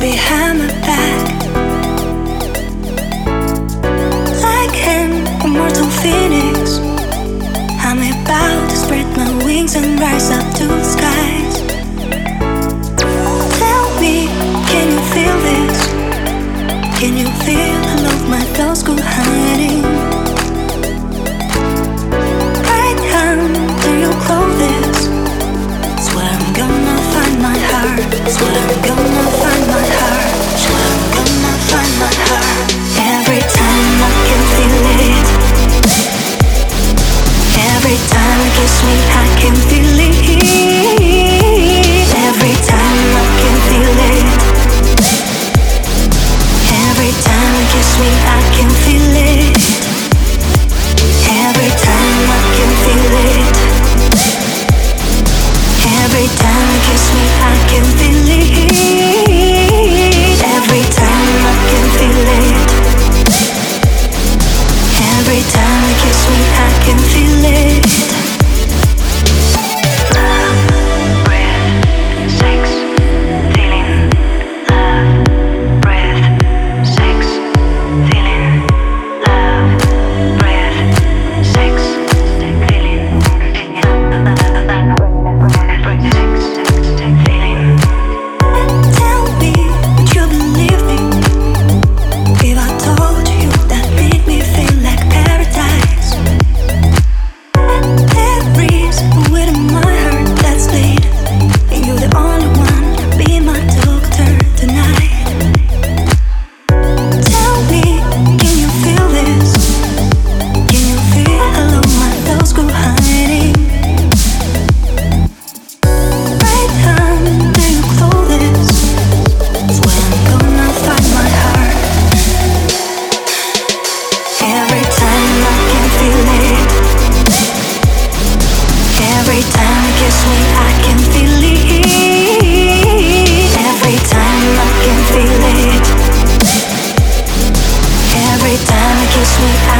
behind my back. Like an immortal phoenix, I'm about to spread my wings and rise up to the skies. Tell me, can you feel this? Can you feel the love my thoughts could me out.